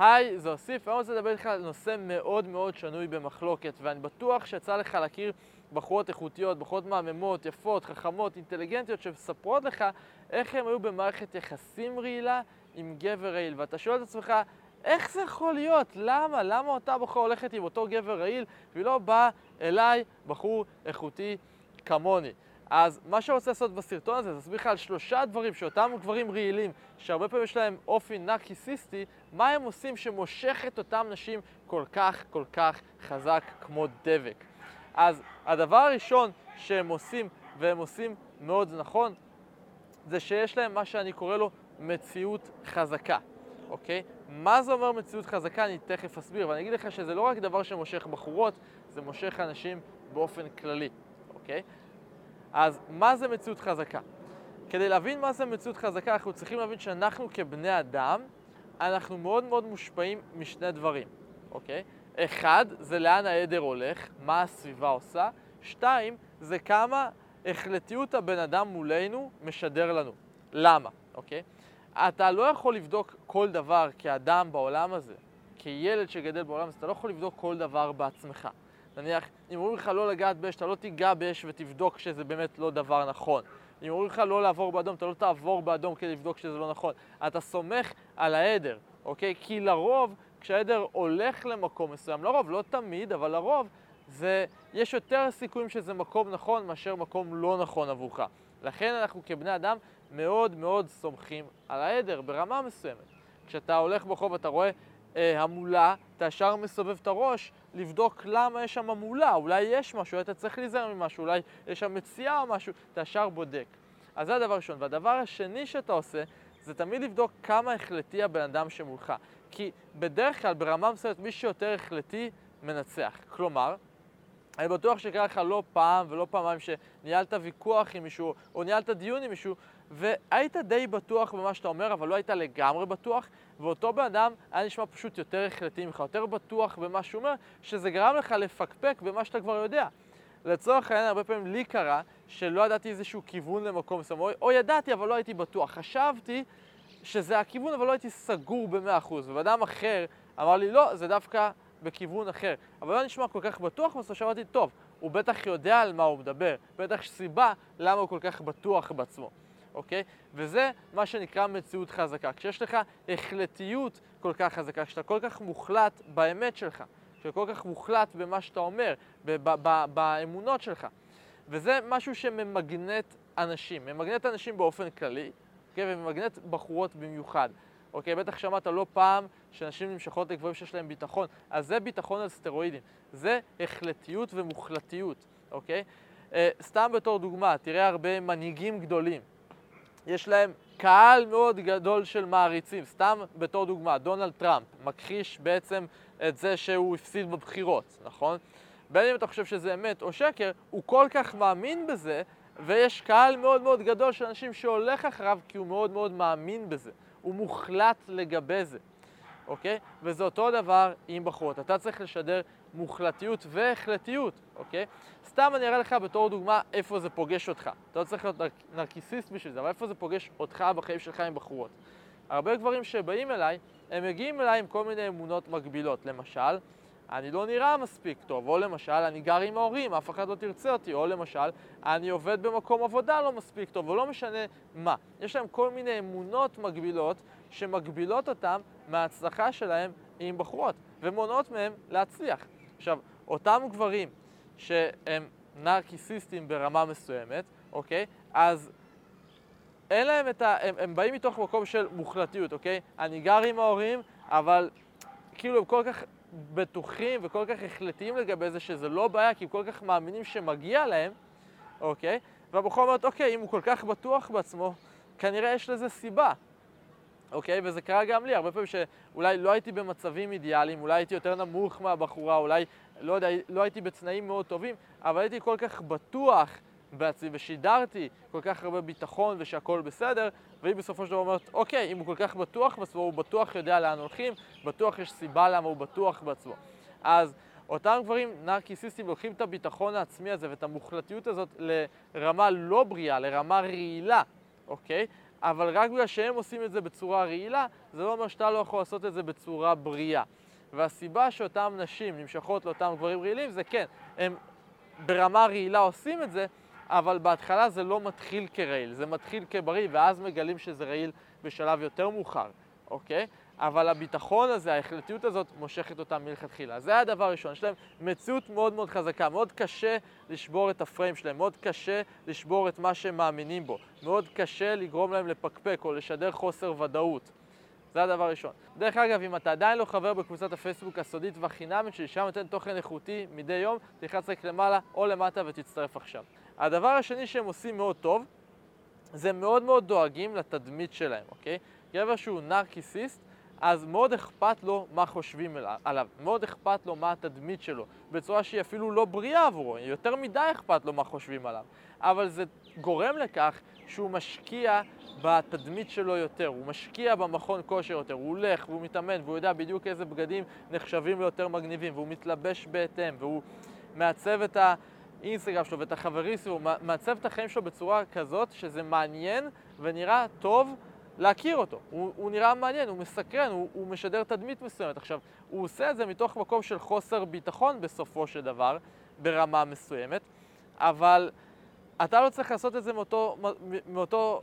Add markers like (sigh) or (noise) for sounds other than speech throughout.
היי, זה אוסיף, היום רוצה לדבר איתך על נושא מאוד מאוד שנוי במחלוקת, ואני בטוח שיצא לך להכיר בחורות איכותיות, בחורות מהממות, יפות, חכמות, אינטליגנטיות, שמספרות לך איך הם היו במערכת יחסים רעילה עם גבר רעיל, ואתה שואל את עצמך, איך זה יכול להיות? למה? למה אותה בחורה הולכת עם אותו גבר רעיל והיא לא באה אליי, בחור איכותי כמוני? אז מה שאני רוצה לעשות בסרטון הזה, זה להסביר לך על שלושה דברים שאותם גברים רעילים, שהרבה פעמים יש להם אופי נרקיסיסטי, מה הם עושים שמושך את אותם נשים כל כך כל כך חזק כמו דבק. אז הדבר הראשון שהם עושים, והם עושים מאוד נכון, זה שיש להם מה שאני קורא לו מציאות חזקה, אוקיי? מה זה אומר מציאות חזקה? אני תכף אסביר, ואני אגיד לך שזה לא רק דבר שמושך בחורות, זה מושך אנשים באופן כללי, אוקיי? אז מה זה מציאות חזקה? כדי להבין מה זה מציאות חזקה, אנחנו צריכים להבין שאנחנו כבני אדם, אנחנו מאוד מאוד מושפעים משני דברים, אוקיי? אחד, זה לאן העדר הולך, מה הסביבה עושה. שתיים, זה כמה החלטיות הבן אדם מולנו משדר לנו. למה, אוקיי? אתה לא יכול לבדוק כל דבר כאדם בעולם הזה, כילד שגדל בעולם הזה, אתה לא יכול לבדוק כל דבר בעצמך. נניח, אם אומרים לך לא לגעת באש, אתה לא תיגע באש ותבדוק שזה באמת לא דבר נכון. אם אומרים לך לא לעבור באדום, אתה לא תעבור באדום כדי לבדוק שזה לא נכון. אתה סומך על העדר, אוקיי? כי לרוב, כשהעדר הולך למקום מסוים, לרוב, לא תמיד, אבל לרוב, זה, יש יותר סיכויים שזה מקום נכון מאשר מקום לא נכון עבורך. לכן אנחנו כבני אדם מאוד מאוד סומכים על העדר ברמה מסוימת. כשאתה הולך ברחוב ואתה רואה אה, המולה, אתה ישר מסובב את הראש לבדוק למה יש שם המולה, אולי יש משהו, אולי אתה צריך להיזהר ממשהו, אולי יש שם מציאה או משהו, אתה ישר בודק. אז זה הדבר הראשון. והדבר השני שאתה עושה, זה תמיד לבדוק כמה החלטי הבן אדם שמולך. כי בדרך כלל, ברמה מסוימת, מי שיותר החלטי, מנצח. כלומר, אני בטוח שקרה לך לא פעם ולא פעמיים שניהלת ויכוח עם מישהו, או ניהלת דיון עם מישהו, והיית די בטוח במה שאתה אומר, אבל לא היית לגמרי בטוח, ואותו בן אדם היה נשמע פשוט יותר החלטי ממך, יותר בטוח במה שהוא אומר, שזה גרם לך לפקפק במה שאתה כבר יודע. לצורך העניין, הרבה פעמים לי קרה שלא ידעתי איזשהו כיוון למקום מסוים, או, ידעתי אבל לא הייתי בטוח. חשבתי שזה הכיוון אבל לא הייתי סגור במאה אחוז, ובן אחר אמר לי לא, זה דווקא בכיוון אחר. אבל לא נשמע כל כך בטוח, בסוף שאמרתי, טוב, הוא בטח יודע על מה הוא מדבר, בטח סיבה למה הוא כל כך בטוח בעצמו. אוקיי? וזה מה שנקרא מציאות חזקה. כשיש לך החלטיות כל כך חזקה, כשאתה כל כך מוחלט באמת שלך, שאתה כל כך מוחלט במה שאתה אומר, באמונות שלך. וזה משהו שממגנט אנשים, ממגנט אנשים באופן כללי, אוקיי? וממגנט בחורות במיוחד. אוקיי, בטח שמעת לא פעם שנשים נמשכות לגברים שיש להם ביטחון, אז זה ביטחון על סטרואידים, זה החלטיות ומוחלטיות, אוקיי? אה, סתם בתור דוגמה, תראה הרבה מנהיגים גדולים, יש להם קהל מאוד גדול של מעריצים. סתם בתור דוגמה, דונלד טראמפ מכחיש בעצם את זה שהוא הפסיד בבחירות, נכון? בין אם אתה חושב שזה אמת או שקר, הוא כל כך מאמין בזה, ויש קהל מאוד מאוד גדול של אנשים שהולך אחריו כי הוא מאוד מאוד מאמין בזה. הוא מוחלט לגבי זה, אוקיי? וזה אותו דבר עם בחורות. אתה צריך לשדר מוחלטיות והחלטיות, אוקיי? סתם אני אראה לך בתור דוגמה איפה זה פוגש אותך. אתה לא צריך להיות נרקיסיסט בשביל זה, אבל איפה זה פוגש אותך בחיים שלך עם בחורות. הרבה גברים שבאים אליי, הם מגיעים אליי עם כל מיני אמונות מגבילות. למשל, אני לא נראה מספיק טוב, או למשל, אני גר עם ההורים, אף אחד לא תרצה אותי, או למשל, אני עובד במקום עבודה לא מספיק טוב, ולא משנה מה. יש להם כל מיני אמונות מגבילות שמגבילות אותם מההצלחה שלהם עם בחורות, ומונעות מהם להצליח. עכשיו, אותם גברים שהם נרקיסיסטים ברמה מסוימת, אוקיי? אז אין להם את ה... הם, הם באים מתוך מקום של מוחלטיות, אוקיי? אני גר עם ההורים, אבל כאילו הם כל כך בטוחים וכל כך החלטיים לגבי זה שזה לא בעיה, כי הם כל כך מאמינים שמגיע להם, אוקיי? והבחור אומרת, אוקיי, אם הוא כל כך בטוח בעצמו, כנראה יש לזה סיבה. אוקיי? וזה קרה גם לי, הרבה פעמים שאולי לא הייתי במצבים אידיאליים, אולי הייתי יותר נמוך מהבחורה, אולי, לא יודע, לא הייתי בתנאים מאוד טובים, אבל הייתי כל כך בטוח בעצמי ושידרתי כל כך הרבה ביטחון ושהכול בסדר, והיא בסופו של דבר אומרת, אוקיי, אם הוא כל כך בטוח בעצמו, הוא בטוח יודע לאן הולכים, בטוח יש סיבה למה הוא בטוח בעצמו. אז אותם גברים נרקיסיסטים לוקחים את הביטחון העצמי הזה ואת המוחלטיות הזאת לרמה לא בריאה, לרמה רעילה, אוקיי? אבל רק בגלל שהם עושים את זה בצורה רעילה, זה לא אומר שאתה לא יכול לעשות את זה בצורה בריאה. והסיבה שאותן נשים נמשכות לאותם גברים רעילים זה כן, הם ברמה רעילה עושים את זה, אבל בהתחלה זה לא מתחיל כרעיל, זה מתחיל כבריא, ואז מגלים שזה רעיל בשלב יותר מאוחר, אוקיי? אבל הביטחון הזה, ההחלטיות הזאת, מושכת אותם מלכתחילה. זה הדבר הראשון. יש להם מציאות מאוד מאוד חזקה, מאוד קשה לשבור את הפריים שלהם, מאוד קשה לשבור את מה שהם מאמינים בו, מאוד קשה לגרום להם לפקפק או לשדר חוסר ודאות. זה הדבר הראשון. דרך אגב, אם אתה עדיין לא חבר בקבוצת הפייסבוק הסודית והחינמית שלי, שם נותן תוכן איכותי מדי יום, תלחץ רק למעלה או למטה ותצטרף עכשיו. הדבר השני שהם עושים מאוד טוב, זה מאוד מאוד דואגים לתדמית שלהם, אוקיי? גבר שהוא נרקיסיסט, אז מאוד אכפת לו מה חושבים עליו, מאוד אכפת לו מה התדמית שלו, בצורה שהיא אפילו לא בריאה עבורו, יותר מדי אכפת לו מה חושבים עליו. אבל זה גורם לכך שהוא משקיע בתדמית שלו יותר, הוא משקיע במכון כושר יותר, הוא הולך והוא מתאמן והוא יודע בדיוק איזה בגדים נחשבים לו יותר מגניבים, והוא מתלבש בהתאם, והוא מעצב את האינסטגרם שלו ואת החברים שלו, מעצב את החיים שלו בצורה כזאת שזה מעניין ונראה טוב להכיר אותו. הוא, הוא נראה מעניין, הוא מסקרן, הוא, הוא משדר תדמית מסוימת. עכשיו, הוא עושה את זה מתוך מקום של חוסר ביטחון בסופו של דבר, ברמה מסוימת, אבל אתה לא צריך לעשות את זה מאותו, מאותו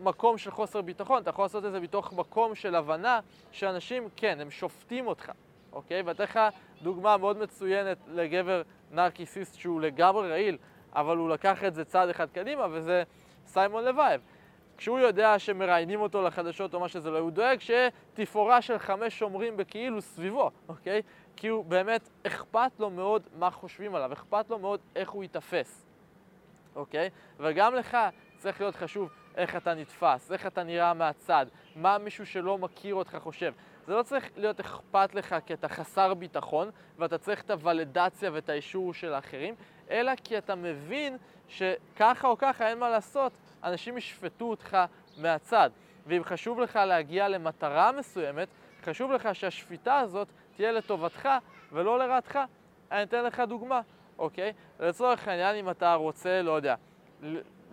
מקום של חוסר ביטחון, אתה יכול לעשות את זה מתוך מקום של הבנה שאנשים, כן, הם שופטים אותך, אוקיי? ואתן לך דוגמה מאוד מצוינת לגבר נרקיסיסט שהוא לגמרי רעיל, אבל הוא לקח את זה צעד אחד קדימה, וזה סיימון לוייב. כשהוא יודע שמראיינים אותו לחדשות או מה שזה לא, הוא דואג שתפאורה של חמש שומרים בכאילו סביבו, אוקיי? כי הוא באמת, אכפת לו מאוד מה חושבים עליו, אכפת לו מאוד איך הוא ייתפס, אוקיי? וגם לך צריך להיות חשוב איך אתה נתפס, איך אתה נראה מהצד, מה מישהו שלא מכיר אותך חושב. זה לא צריך להיות אכפת לך כי אתה חסר ביטחון ואתה צריך את הוולדציה ואת האישור של האחרים, אלא כי אתה מבין שככה או ככה אין מה לעשות, אנשים ישפטו אותך מהצד. ואם חשוב לך להגיע למטרה מסוימת, חשוב לך שהשפיטה הזאת תהיה לטובתך ולא לרעתך. אני אתן לך דוגמה, אוקיי? לצורך העניין, אם אתה רוצה, לא יודע,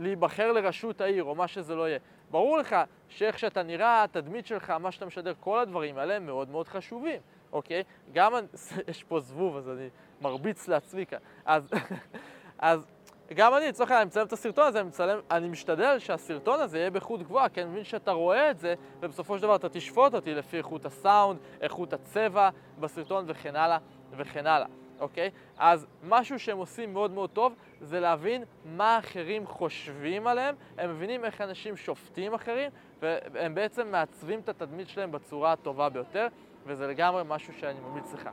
להיבחר לראשות העיר או מה שזה לא יהיה, ברור לך שאיך שאתה נראה, התדמית שלך, מה שאתה משדר, כל הדברים האלה הם מאוד מאוד חשובים, אוקיי? גם, (laughs) יש פה זבוב, אז אני מרביץ לעצמי כאן. אז, (laughs) אז גם אני, לצורך העניין, אני מצלם את הסרטון הזה, אני, מצלם, אני משתדל שהסרטון הזה יהיה באיכות גבוהה, כי אני מבין שאתה רואה את זה, ובסופו של דבר אתה תשפוט אותי לפי איכות הסאונד, איכות הצבע בסרטון וכן הלאה וכן הלאה, אוקיי? אז משהו שהם עושים מאוד מאוד טוב, זה להבין מה אחרים חושבים עליהם, הם מבינים איך אנשים שופטים אחרים, והם בעצם מעצבים את התדמית שלהם בצורה הטובה ביותר, וזה לגמרי משהו שאני ממליץ לך.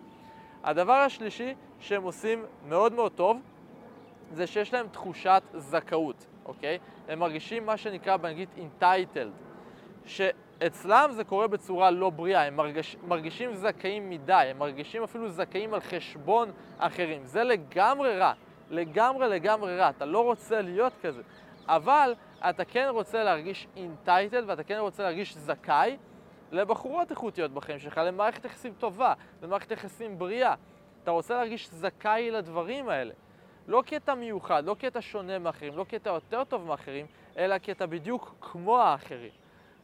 הדבר השלישי שהם עושים מאוד מאוד טוב, זה שיש להם תחושת זכאות, אוקיי? הם מרגישים מה שנקרא באנגלית entitled, שאצלם זה קורה בצורה לא בריאה, הם מרגיש, מרגישים זכאים מדי, הם מרגישים אפילו זכאים על חשבון אחרים. זה לגמרי רע, לגמרי לגמרי רע, אתה לא רוצה להיות כזה, אבל אתה כן רוצה להרגיש entitled ואתה כן רוצה להרגיש זכאי לבחורות איכותיות בחיים שלך, למערכת יחסים טובה, למערכת יחסים בריאה. אתה רוצה להרגיש זכאי לדברים האלה. לא כי אתה מיוחד, לא כי אתה שונה מאחרים, לא כי אתה יותר טוב מאחרים, אלא כי אתה בדיוק כמו האחרים.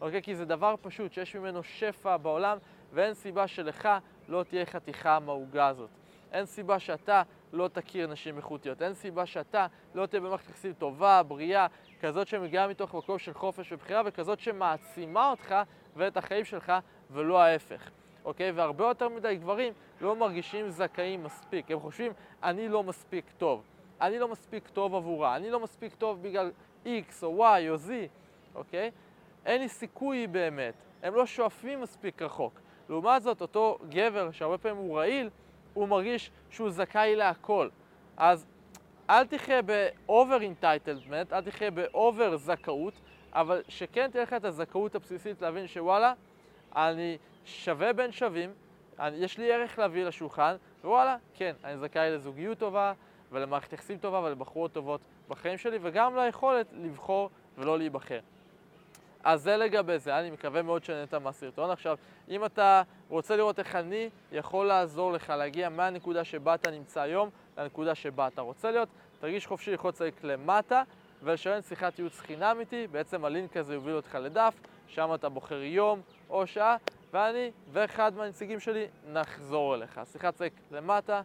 אוקיי? כי זה דבר פשוט, שיש ממנו שפע בעולם, ואין סיבה שלך לא תהיה חתיכה מהעוגה הזאת. אין סיבה שאתה לא תכיר נשים איכותיות. אין סיבה שאתה לא תהיה במערכת יחסים טובה, בריאה, כזאת שמגיעה מתוך מקום של חופש ובחירה, וכזאת שמעצימה אותך ואת החיים שלך, ולא ההפך. אוקיי? והרבה יותר מדי גברים לא מרגישים זכאים מספיק. הם חושבים, אני לא מספיק טוב. אני לא מספיק טוב עבורה, אני לא מספיק טוב בגלל X או Y או Z, אוקיי? אין לי סיכוי באמת, הם לא שואפים מספיק רחוק. לעומת זאת, אותו גבר שהרבה פעמים הוא רעיל, הוא מרגיש שהוא זכאי להכל. אז אל תחיה ב-over entitlement, אל תחיה ב-over זכאות, אבל שכן תהיה לך את הזכאות הבסיסית להבין שוואלה, אני שווה בין שווים, אני, יש לי ערך להביא לשולחן, ווואלה, כן, אני זכאי לזוגיות טובה, ולמערכת יחסים טובה ולבחורות טובות בחיים שלי, וגם ליכולת לבחור ולא להיבחר. אז זה לגבי זה, אני מקווה מאוד שנהנית מהסרטון. עכשיו, אם אתה רוצה לראות איך אני יכול לעזור לך להגיע מהנקודה שבה אתה נמצא היום לנקודה שבה אתה רוצה להיות, תרגיש חופשי ללחוץ לייק למטה, ולתאם שיחת ייעוץ חינם איתי, בעצם הלינק הזה יוביל אותך לדף, שם אתה בוחר יום או שעה, ואני ואחד מהנציגים שלי נחזור אליך. תלחץ למטה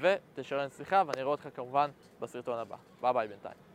ותתאם שיחה, ואני אראה אותך כמובן בסרטון הבא. ביי ביי בינתיים.